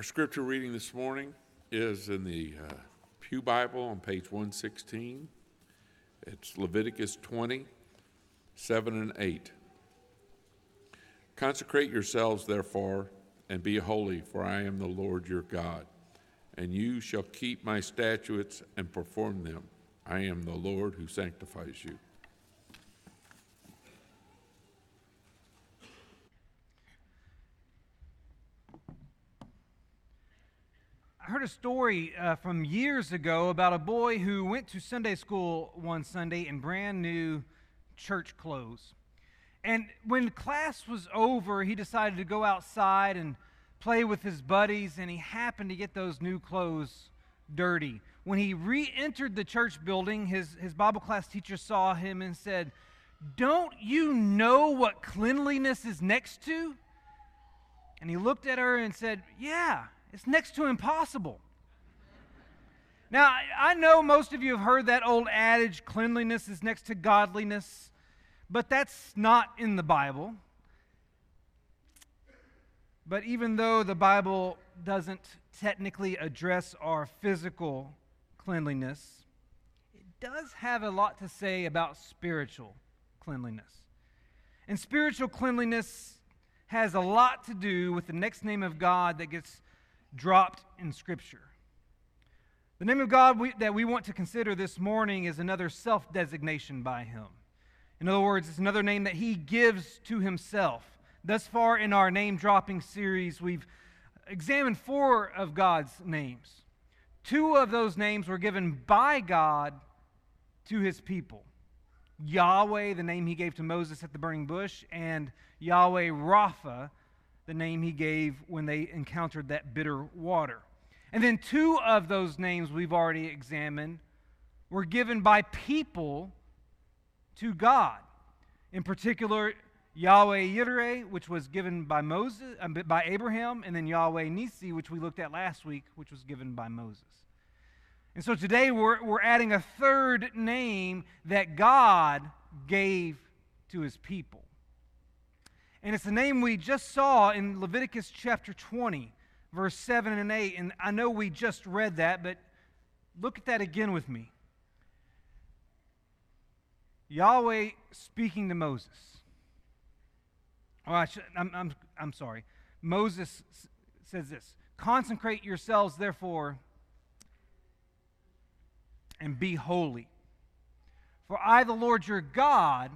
Our scripture reading this morning is in the uh, Pew Bible on page 116. It's Leviticus 20, 7 and 8. Consecrate yourselves, therefore, and be holy, for I am the Lord your God. And you shall keep my statutes and perform them. I am the Lord who sanctifies you. Heard a story uh, from years ago about a boy who went to Sunday school one Sunday in brand new church clothes. And when class was over, he decided to go outside and play with his buddies, and he happened to get those new clothes dirty. When he re entered the church building, his, his Bible class teacher saw him and said, Don't you know what cleanliness is next to? And he looked at her and said, Yeah, it's next to impossible. Now, I know most of you have heard that old adage cleanliness is next to godliness, but that's not in the Bible. But even though the Bible doesn't technically address our physical cleanliness, it does have a lot to say about spiritual cleanliness. And spiritual cleanliness has a lot to do with the next name of God that gets dropped in Scripture. The name of God we, that we want to consider this morning is another self designation by Him. In other words, it's another name that He gives to Himself. Thus far in our name dropping series, we've examined four of God's names. Two of those names were given by God to His people Yahweh, the name He gave to Moses at the burning bush, and Yahweh Rapha, the name he gave when they encountered that bitter water. And then two of those names we've already examined were given by people to God. In particular, Yahweh Yireh, which was given by Moses, uh, by Abraham, and then Yahweh Nissi, which we looked at last week, which was given by Moses. And so today we're, we're adding a third name that God gave to his people. And it's the name we just saw in Leviticus chapter 20, verse 7 and 8. And I know we just read that, but look at that again with me. Yahweh speaking to Moses. Oh, I should, I'm, I'm, I'm sorry. Moses says this Consecrate yourselves, therefore, and be holy. For I, the Lord your God,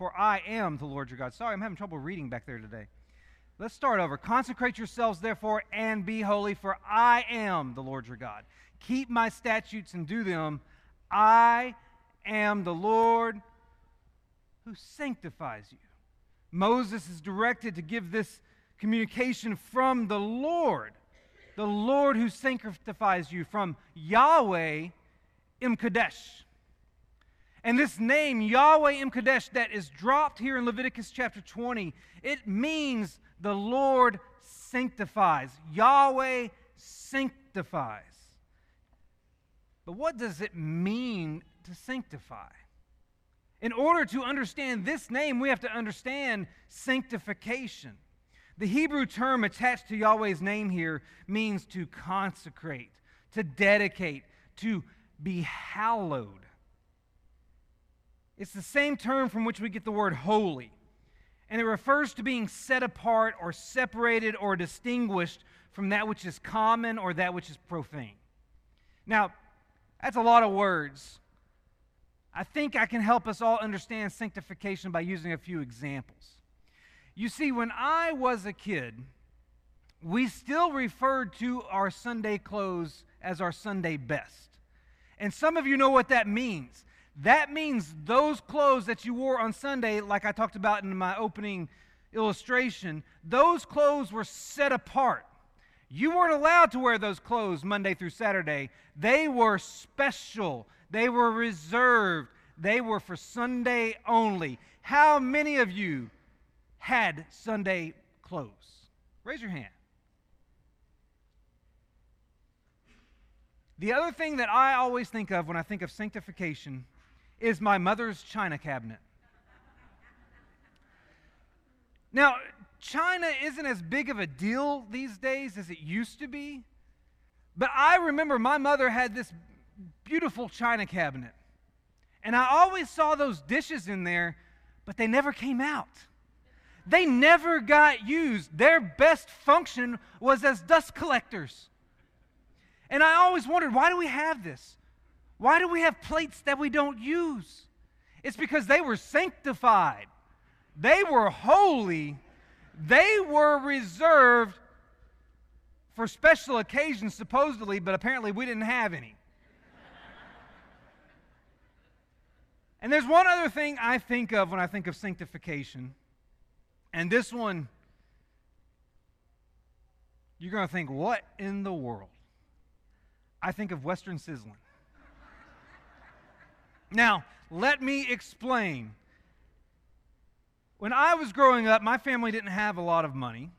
for I am the Lord your God. Sorry, I'm having trouble reading back there today. Let's start over. Consecrate yourselves, therefore, and be holy, for I am the Lord your God. Keep my statutes and do them. I am the Lord who sanctifies you. Moses is directed to give this communication from the Lord, the Lord who sanctifies you, from Yahweh M'Kaddesh. And this name, Yahweh M'Kaddesh, that is dropped here in Leviticus chapter 20, it means the Lord sanctifies. Yahweh sanctifies. But what does it mean to sanctify? In order to understand this name, we have to understand sanctification. The Hebrew term attached to Yahweh's name here means to consecrate, to dedicate, to be hallowed. It's the same term from which we get the word holy. And it refers to being set apart or separated or distinguished from that which is common or that which is profane. Now, that's a lot of words. I think I can help us all understand sanctification by using a few examples. You see, when I was a kid, we still referred to our Sunday clothes as our Sunday best. And some of you know what that means. That means those clothes that you wore on Sunday, like I talked about in my opening illustration, those clothes were set apart. You weren't allowed to wear those clothes Monday through Saturday. They were special, they were reserved, they were for Sunday only. How many of you had Sunday clothes? Raise your hand. The other thing that I always think of when I think of sanctification is my mother's china cabinet. Now, China isn't as big of a deal these days as it used to be. But I remember my mother had this beautiful china cabinet. And I always saw those dishes in there, but they never came out. They never got used. Their best function was as dust collectors. And I always wondered why do we have this? Why do we have plates that we don't use? It's because they were sanctified, they were holy, they were reserved for special occasions, supposedly, but apparently we didn't have any. and there's one other thing I think of when I think of sanctification, and this one, you're going to think, what in the world? I think of Western sizzling. Now, let me explain. When I was growing up, my family didn't have a lot of money.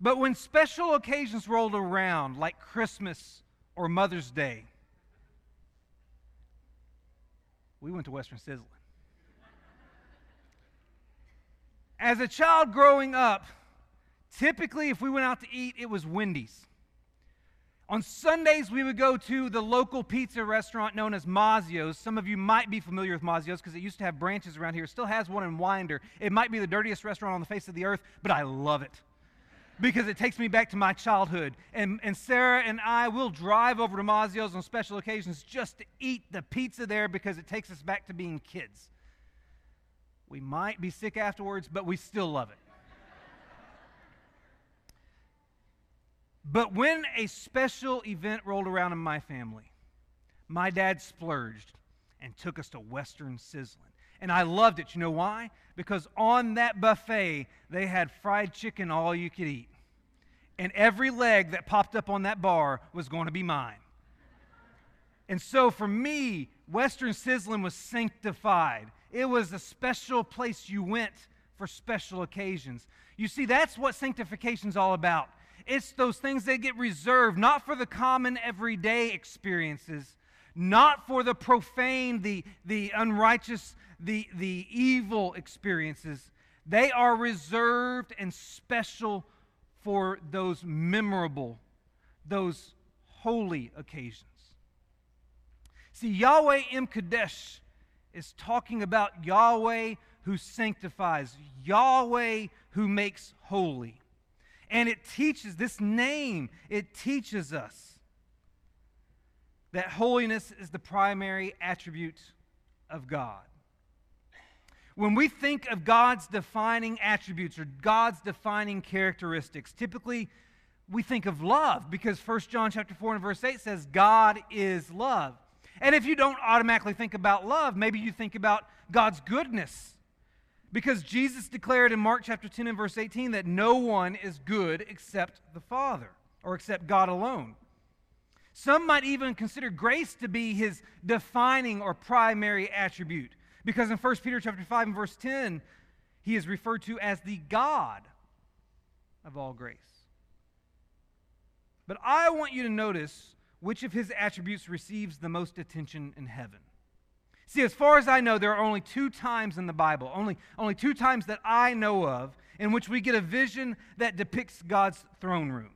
But when special occasions rolled around, like Christmas or Mother's Day, we went to Western Sizzling. As a child growing up, typically if we went out to eat, it was Wendy's. On Sundays, we would go to the local pizza restaurant known as Mazzio's. Some of you might be familiar with Mazzio's because it used to have branches around here. It still has one in Winder. It might be the dirtiest restaurant on the face of the earth, but I love it because it takes me back to my childhood. And, and Sarah and I will drive over to Mazzio's on special occasions just to eat the pizza there because it takes us back to being kids. We might be sick afterwards, but we still love it. But when a special event rolled around in my family, my dad splurged and took us to Western Sizzling. And I loved it. You know why? Because on that buffet, they had fried chicken all you could eat. And every leg that popped up on that bar was going to be mine. And so for me, Western Sizzling was sanctified. It was a special place you went for special occasions. You see, that's what sanctification is all about. It's those things that get reserved, not for the common everyday experiences, not for the profane, the, the unrighteous, the, the evil experiences. They are reserved and special for those memorable, those holy occasions. See, Yahweh M'Kaddesh is talking about Yahweh who sanctifies, Yahweh who makes holy. And it teaches, this name, it teaches us that holiness is the primary attribute of God. When we think of God's defining attributes or God's defining characteristics, typically we think of love because 1 John chapter 4 and verse 8 says God is love. And if you don't automatically think about love, maybe you think about God's goodness because Jesus declared in Mark chapter 10 and verse 18 that no one is good except the Father or except God alone. Some might even consider grace to be his defining or primary attribute because in 1 Peter chapter 5 and verse 10 he is referred to as the God of all grace. But I want you to notice which of his attributes receives the most attention in heaven. See, as far as I know, there are only two times in the Bible, only, only two times that I know of, in which we get a vision that depicts God's throne room.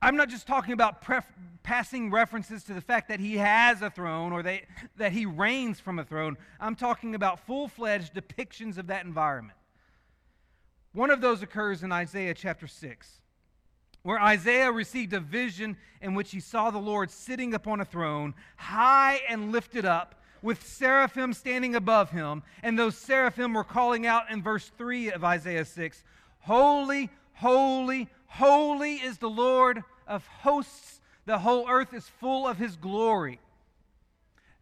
I'm not just talking about pref- passing references to the fact that he has a throne or that, that he reigns from a throne. I'm talking about full fledged depictions of that environment. One of those occurs in Isaiah chapter 6, where Isaiah received a vision in which he saw the Lord sitting upon a throne, high and lifted up with seraphim standing above him. And those seraphim were calling out in verse 3 of Isaiah 6 Holy, holy, holy is the Lord of hosts. The whole earth is full of his glory.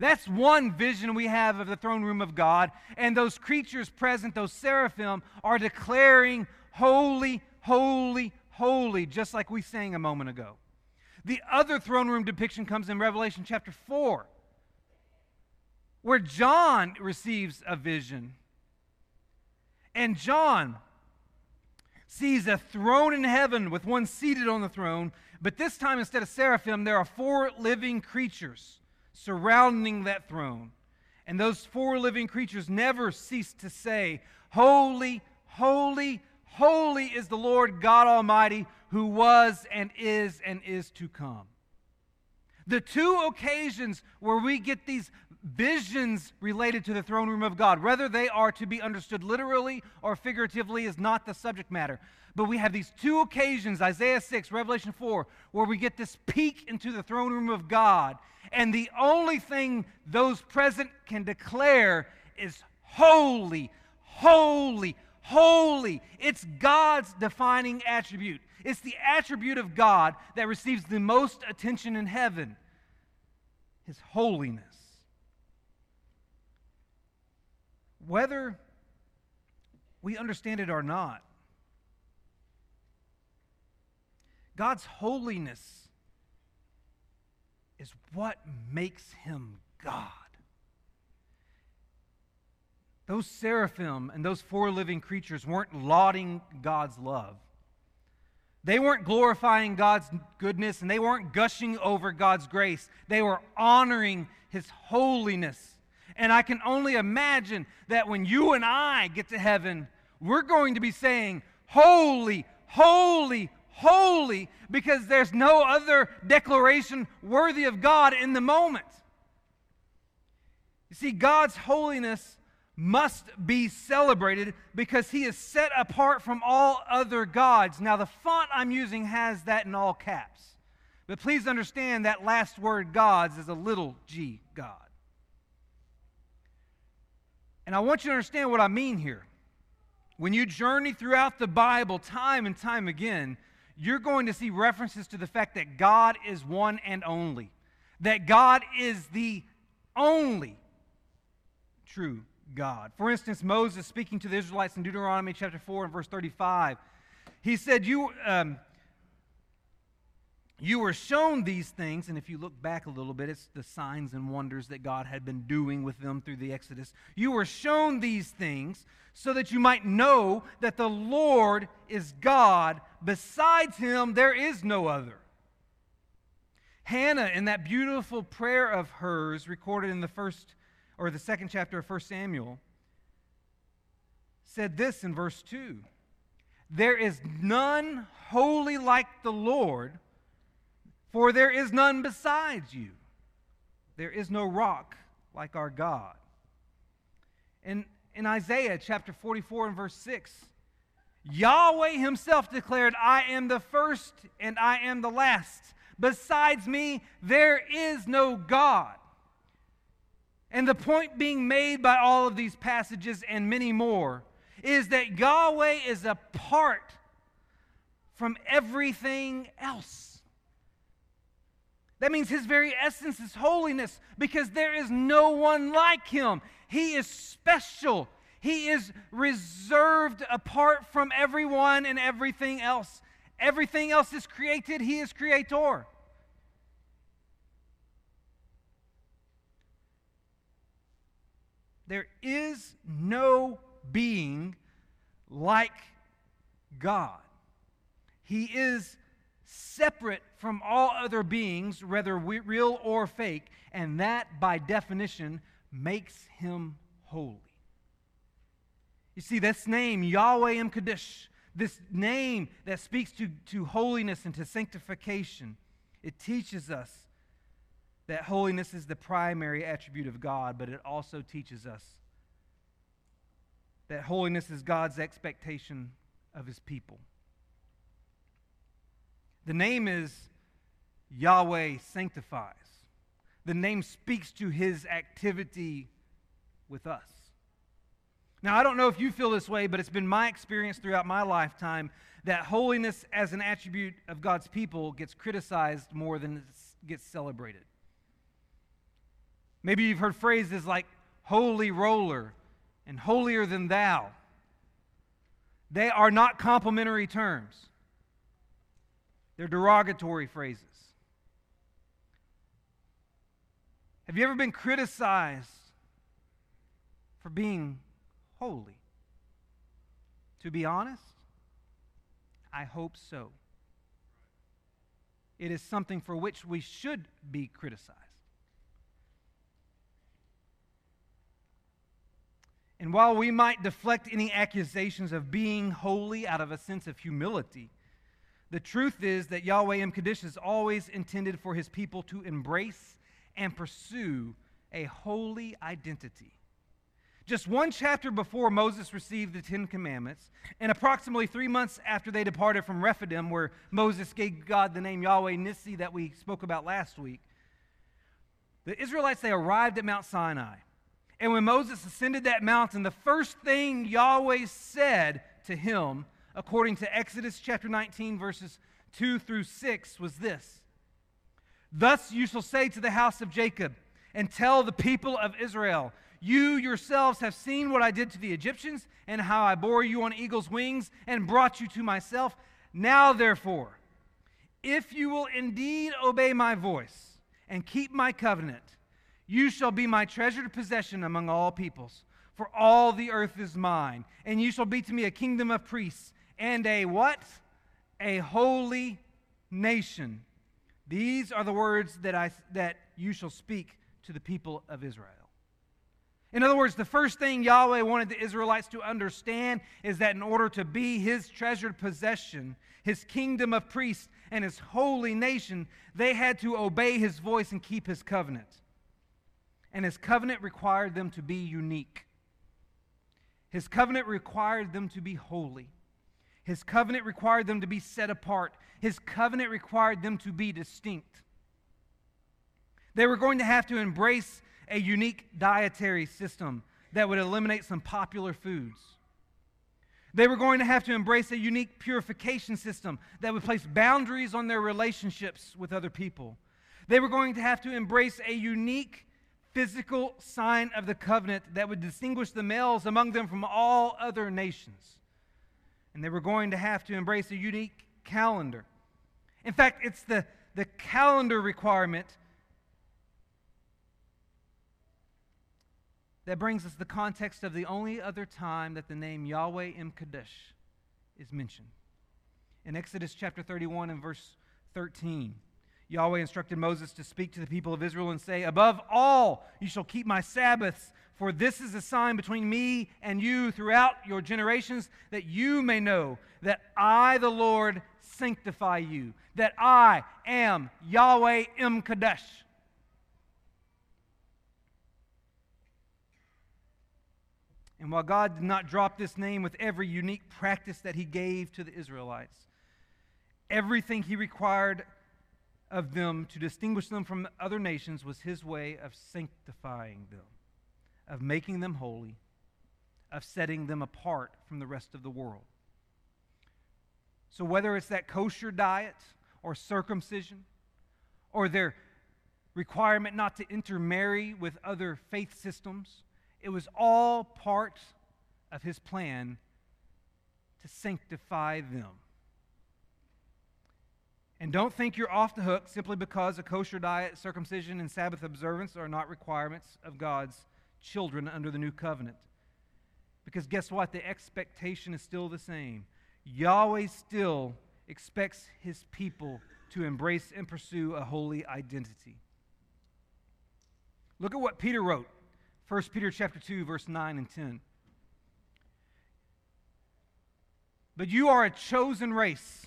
That's one vision we have of the throne room of God. And those creatures present, those seraphim, are declaring, Holy, holy, holy, just like we sang a moment ago. The other throne room depiction comes in Revelation chapter 4 where John receives a vision. And John sees a throne in heaven with one seated on the throne, but this time instead of seraphim, there are four living creatures surrounding that throne. And those four living creatures never cease to say, Holy, holy, holy is the Lord God Almighty who was and is and is to come. The two occasions where we get these visions related to the throne room of God, whether they are to be understood literally or figuratively, is not the subject matter. But we have these two occasions, Isaiah 6, Revelation 4, where we get this peek into the throne room of God. And the only thing those present can declare is holy, holy, holy. It's God's defining attribute. It's the attribute of God that receives the most attention in heaven His holiness. Whether we understand it or not, God's holiness is what makes him God. Those seraphim and those four living creatures weren't lauding God's love. They weren't glorifying God's goodness and they weren't gushing over God's grace. They were honoring his holiness. And I can only imagine that when you and I get to heaven, we're going to be saying, Holy, holy, holy because there's no other declaration worthy of God in the moment. You see, God's holiness must be celebrated because he is set apart from all other gods. Now, the font I'm using has that in all caps. But please understand that last word, gods, is a little g, God. And I want you to understand what I mean here. When you journey throughout the Bible time and time again, you're going to see references to the fact that God is one and only, that God is the only true God. For instance, Moses speaking to the Israelites in Deuteronomy chapter 4 and verse 35, he said, You. Um, you were shown these things, and if you look back a little bit, it's the signs and wonders that God had been doing with them through the Exodus. You were shown these things so that you might know that the Lord is God. Besides him, there is no other. Hannah, in that beautiful prayer of hers, recorded in the first or the second chapter of 1 Samuel, said this in verse 2 There is none holy like the Lord for there is none besides you. There is no rock like our God. And in Isaiah chapter 44 and verse 6, Yahweh himself declared, I am the first and I am the last. Besides me, there is no God. And the point being made by all of these passages and many more is that Yahweh is apart from everything else. That means his very essence is holiness because there is no one like him. He is special. He is reserved apart from everyone and everything else. Everything else is created, he is creator. There is no being like God. He is separate from all other beings, whether real or fake, and that, by definition, makes him holy. You see, this name, Yahweh M'Kaddesh, this name that speaks to, to holiness and to sanctification, it teaches us that holiness is the primary attribute of God, but it also teaches us that holiness is God's expectation of his people. The name is Yahweh sanctifies. The name speaks to his activity with us. Now, I don't know if you feel this way, but it's been my experience throughout my lifetime that holiness as an attribute of God's people gets criticized more than it gets celebrated. Maybe you've heard phrases like holy roller and holier than thou. They are not complimentary terms. They're derogatory phrases. Have you ever been criticized for being holy? To be honest, I hope so. It is something for which we should be criticized. And while we might deflect any accusations of being holy out of a sense of humility, the truth is that Yahweh M'Kaddesh is always intended for his people to embrace and pursue a holy identity. Just one chapter before Moses received the Ten Commandments, and approximately three months after they departed from Rephidim, where Moses gave God the name Yahweh Nissi that we spoke about last week, the Israelites, they arrived at Mount Sinai. And when Moses ascended that mountain, the first thing Yahweh said to him, according to Exodus chapter 19, verses 2 through 6, was this Thus you shall say to the house of Jacob, and tell the people of Israel, You yourselves have seen what I did to the Egyptians, and how I bore you on eagle's wings and brought you to myself. Now, therefore, if you will indeed obey my voice and keep my covenant, you shall be my treasured possession among all peoples, for all the earth is mine, and you shall be to me a kingdom of priests and a what? A holy nation. These are the words that, I, that you shall speak to the people of Israel. In other words, the first thing Yahweh wanted the Israelites to understand is that in order to be his treasured possession, his kingdom of priests, and his holy nation, they had to obey his voice and keep his covenant and his covenant required them to be unique. His covenant required them to be holy. His covenant required them to be set apart. His covenant required them to be distinct. They were going to have to embrace a unique dietary system that would eliminate some popular foods. They were going to have to embrace a unique purification system that would place boundaries on their relationships with other people. They were going to have to embrace a unique physical sign of the covenant that would distinguish the males among them from all other nations. And they were going to have to embrace a unique calendar. In fact, it's the, the calendar requirement that brings us the context of the only other time that the name Yahweh M'Kaddesh is mentioned. In Exodus chapter 31 and verse 13. Yahweh instructed Moses to speak to the people of Israel and say, Above all, you shall keep my Sabbaths, for this is a sign between me and you throughout your generations, that you may know that I, the Lord, sanctify you, that I am Yahweh M'Kaddesh. And while God did not drop this name with every unique practice that he gave to the Israelites, everything he required of them to distinguish them from other nations was his way of sanctifying them, of making them holy, of setting them apart from the rest of the world. So, whether it's that kosher diet or circumcision or their requirement not to intermarry with other faith systems, it was all part of his plan to sanctify them. And don't think you're off the hook simply because a kosher diet, circumcision, and Sabbath observance are not requirements of God's children under the new covenant. Because guess what? The expectation is still the same. Yahweh still expects his people to embrace and pursue a holy identity. Look at what Peter wrote. 1 Peter chapter 2 verse 9 and 10. But you are a chosen race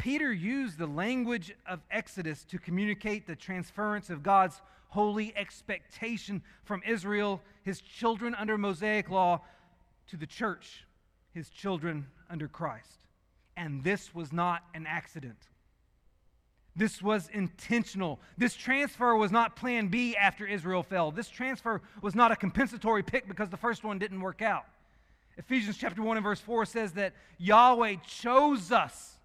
Peter used the language of Exodus to communicate the transference of God's holy expectation from Israel, his children under Mosaic law, to the church, his children under Christ. And this was not an accident. This was intentional. This transfer was not plan B after Israel fell. This transfer was not a compensatory pick because the first one didn't work out. Ephesians chapter 1 and verse 4 says that Yahweh chose us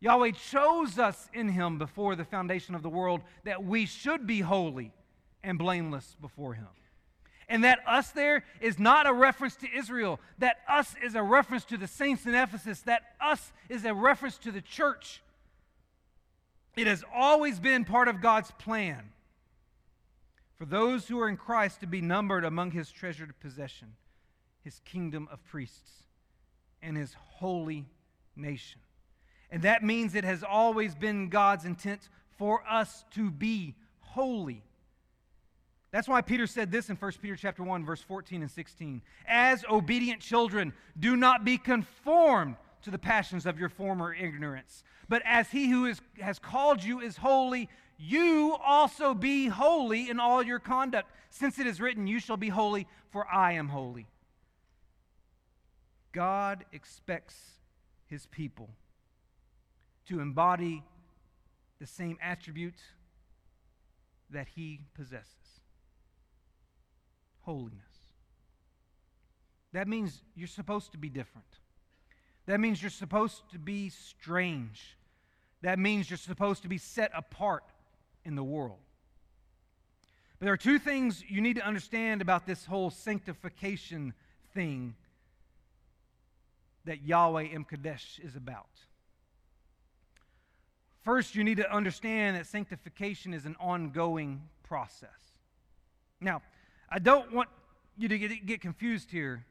Yahweh chose us in him before the foundation of the world that we should be holy and blameless before him. And that us there is not a reference to Israel. That us is a reference to the saints in Ephesus. That us is a reference to the church. It has always been part of God's plan for those who are in Christ to be numbered among his treasured possession, his kingdom of priests, and his holy nation. And that means it has always been God's intent for us to be holy. That's why Peter said this in 1 Peter chapter 1 verse 14 and 16. As obedient children, do not be conformed to the passions of your former ignorance, but as he who is, has called you is holy, you also be holy in all your conduct, since it is written, You shall be holy, for I am holy. God expects his people to embody the same attributes that he possesses holiness. That means you're supposed to be different. That means you're supposed to be strange. That means you're supposed to be set apart in the world. But there are two things you need to understand about this whole sanctification thing that Yahweh M'Kaddesh is about. First, you need to understand that sanctification is an ongoing process. Now, I don't want you to get, get confused here.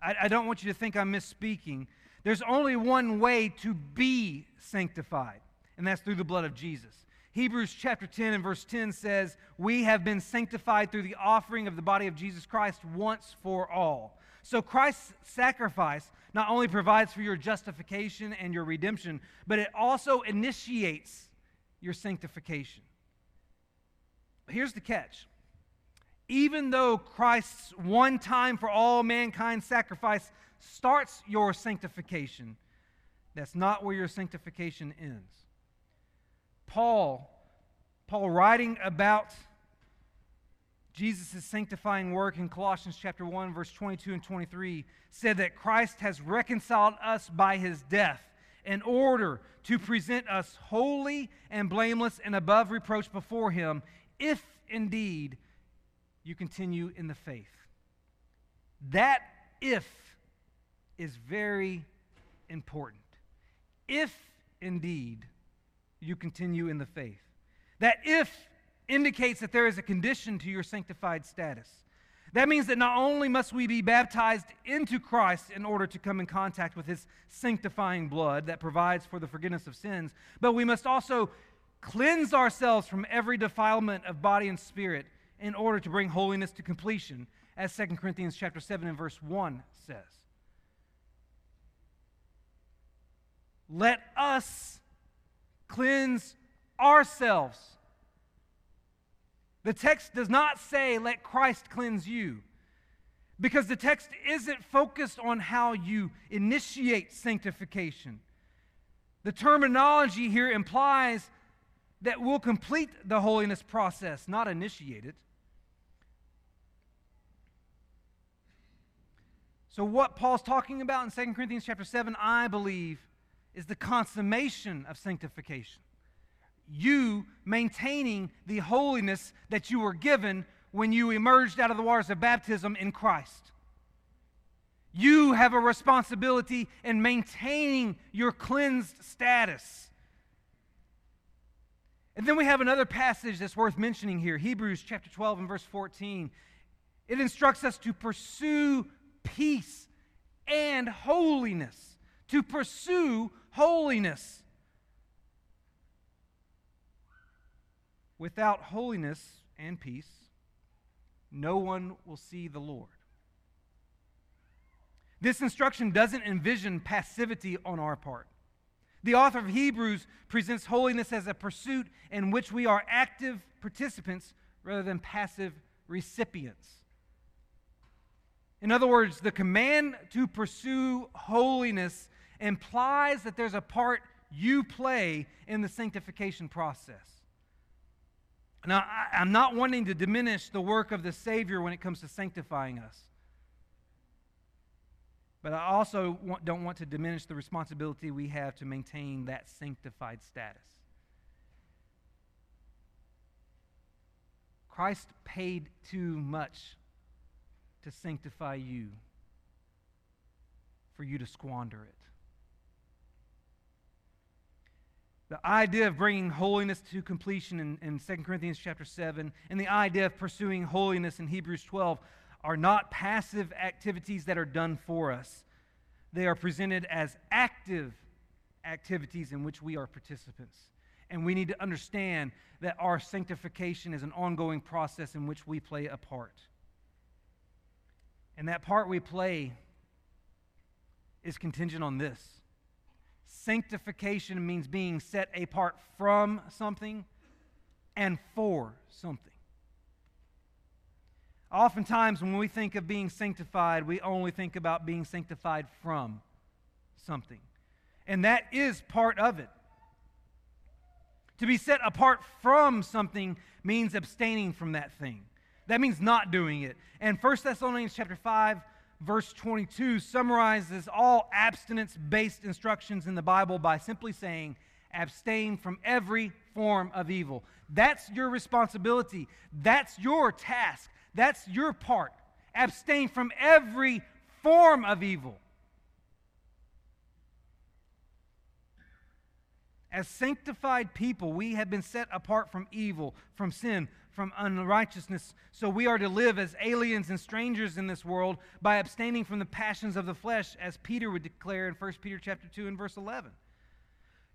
I, I don't want you to think I'm misspeaking. There's only one way to be sanctified, and that's through the blood of Jesus. Hebrews chapter 10 and verse 10 says, We have been sanctified through the offering of the body of Jesus Christ once for all. So Christ's sacrifice not only provides for your justification and your redemption, but it also initiates your sanctification. Here's the catch. Even though Christ's one time for all mankind sacrifice starts your sanctification, that's not where your sanctification ends. Paul, Paul writing about Jesus' sanctifying work in Colossians chapter 1 verse 22 and 23 said that Christ has reconciled us by his death in order to present us holy and blameless and above reproach before him if indeed you continue in the faith. That if is very important. If indeed you continue in the faith. That if indicates that there is a condition to your sanctified status. That means that not only must we be baptized into Christ in order to come in contact with his sanctifying blood that provides for the forgiveness of sins, but we must also cleanse ourselves from every defilement of body and spirit in order to bring holiness to completion, as 2 Corinthians chapter 7 and verse 1 says. Let us cleanse ourselves. The text does not say, let Christ cleanse you, because the text isn't focused on how you initiate sanctification. The terminology here implies that we'll complete the holiness process, not initiate it. So, what Paul's talking about in 2 Corinthians chapter 7, I believe, is the consummation of sanctification. You maintaining the holiness that you were given when you emerged out of the waters of baptism in Christ. You have a responsibility in maintaining your cleansed status. And then we have another passage that's worth mentioning here Hebrews chapter 12 and verse 14. It instructs us to pursue peace and holiness, to pursue holiness. Without holiness and peace, no one will see the Lord. This instruction doesn't envision passivity on our part. The author of Hebrews presents holiness as a pursuit in which we are active participants rather than passive recipients. In other words, the command to pursue holiness implies that there's a part you play in the sanctification process. Now, I, am not wanting to diminish the work of the Savior when it comes to sanctifying us. But I also want, don't want to diminish the responsibility we have to maintain that sanctified status. Christ paid too much to sanctify you, for you to squander it. The idea of bringing holiness to completion in, in 2 Corinthians chapter 7 and the idea of pursuing holiness in Hebrews 12 are not passive activities that are done for us. They are presented as active activities in which we are participants. And we need to understand that our sanctification is an ongoing process in which we play a part. And that part we play is contingent on this Sanctification means being set apart from something and for something. Oftentimes, when we think of being sanctified, we only think about being sanctified from something. And that is part of it. To be set apart from something means abstaining from that thing. That means not doing it. And 1 Thessalonians chapter 5 verse 22 summarizes all abstinence based instructions in the Bible by simply saying, abstain from every form of evil. That's your responsibility. That's your task. That's your part. Abstain from every form of evil. As sanctified people, we have been set apart from evil, from sin, from unrighteousness. So we are to live as aliens and strangers in this world by abstaining from the passions of the flesh, as Peter would declare in 1 Peter chapter 2 and verse 11.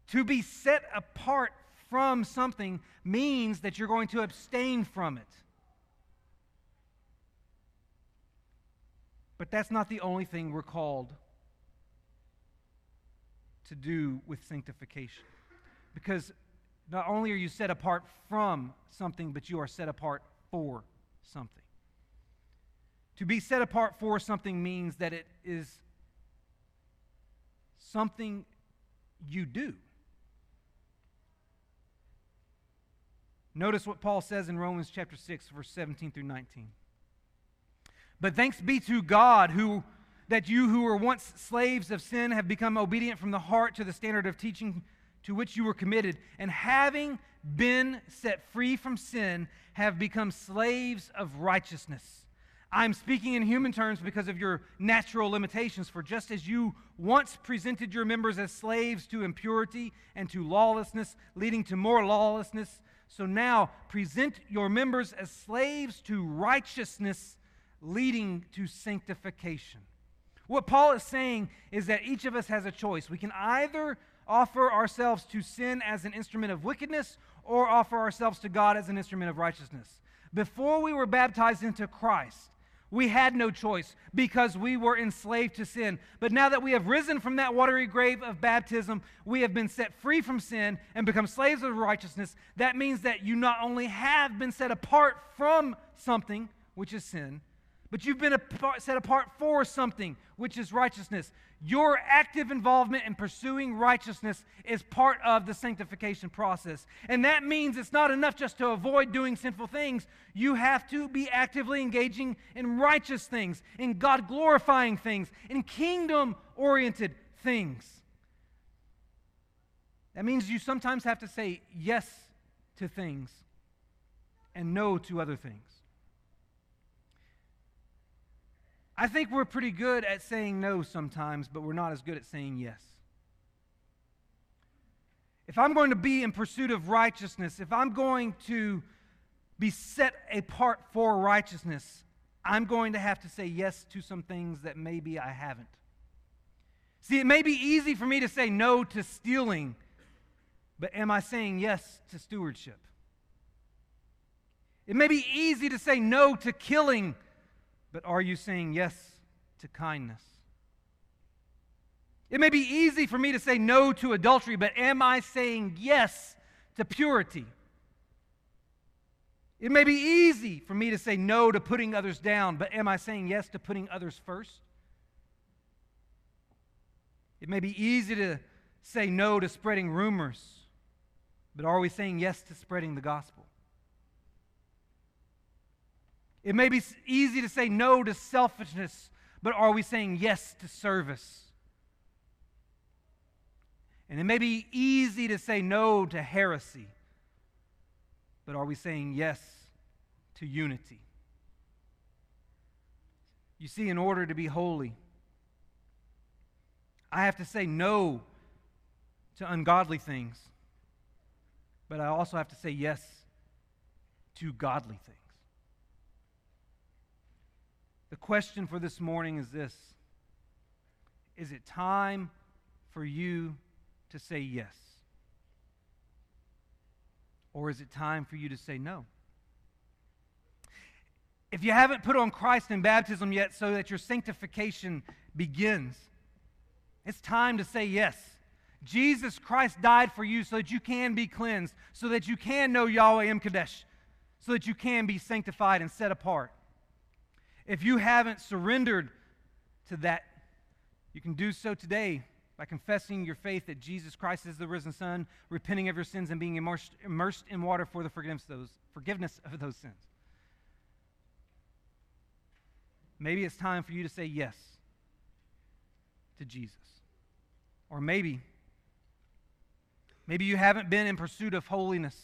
To be set apart from something means that you're going to abstain from it. But that's not the only thing we're called to do with sanctification. Because not only are you set apart from something, but you are set apart for something. To be set apart for something means that it is something you do. Notice what Paul says in Romans chapter 6 verse 17 through 19. But thanks be to God who that you who were once slaves of sin have become obedient from the heart to the standard of teaching to which you were committed, and having been set free from sin, have become slaves of righteousness. I'm speaking in human terms because of your natural limitations. For just as you once presented your members as slaves to impurity and to lawlessness, leading to more lawlessness, so now present your members as slaves to righteousness, leading to sanctification. What Paul is saying is that each of us has a choice. We can either offer ourselves to sin as an instrument of wickedness or offer ourselves to God as an instrument of righteousness. Before we were baptized into Christ, we had no choice because we were enslaved to sin. But now that we have risen from that watery grave of baptism, we have been set free from sin and become slaves of righteousness. That means that you not only have been set apart from something, which is sin, but you've been set apart for something, which is righteousness. Your active involvement in pursuing righteousness is part of the sanctification process. And that means it's not enough just to avoid doing sinful things. You have to be actively engaging in righteous things, in God glorifying things, in kingdom oriented things. That means you sometimes have to say yes to things and no to other things. I think we're pretty good at saying no sometimes, but we're not as good at saying yes. If I'm going to be in pursuit of righteousness, if I'm going to be set apart for righteousness, I'm going to have to say yes to some things that maybe I haven't. See, it may be easy for me to say no to stealing, but am I saying yes to stewardship? It may be easy to say no to killing, but are you saying yes to kindness? It may be easy for me to say no to adultery, but am I saying yes to purity? It may be easy for me to say no to putting others down, but am I saying yes to putting others first? It may be easy to say no to spreading rumors, but are we saying yes to spreading the gospel? It may be easy to say no to selfishness, but are we saying yes to service? And it may be easy to say no to heresy, but are we saying yes to unity? You see, in order to be holy, I have to say no to ungodly things, but I also have to say yes to godly things. The question for this morning is this Is it time for you to say yes? Or is it time for you to say no? If you haven't put on Christ in baptism yet so that your sanctification begins, it's time to say yes. Jesus Christ died for you so that you can be cleansed, so that you can know Yahweh M'Kaddesh, so that you can be sanctified and set apart. If you haven't surrendered to that, you can do so today by confessing your faith that Jesus Christ is the risen Son, repenting of your sins, and being immersed, immersed in water for the forgiveness of, those, forgiveness of those sins. Maybe it's time for you to say yes to Jesus. Or maybe, maybe you haven't been in pursuit of holiness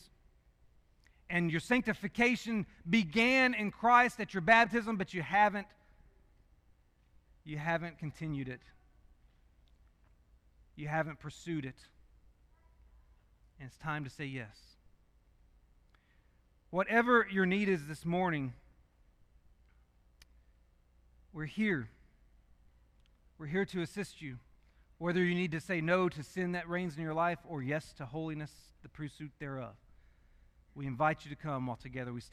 and your sanctification began in Christ at your baptism, but you haven't you haven't continued it. You haven't pursued it. And it's time to say yes. Whatever your need is this morning, we're here. We're here to assist you. Whether you need to say no to sin that reigns in your life or yes to holiness, the pursuit thereof. We invite you to come while together we stand.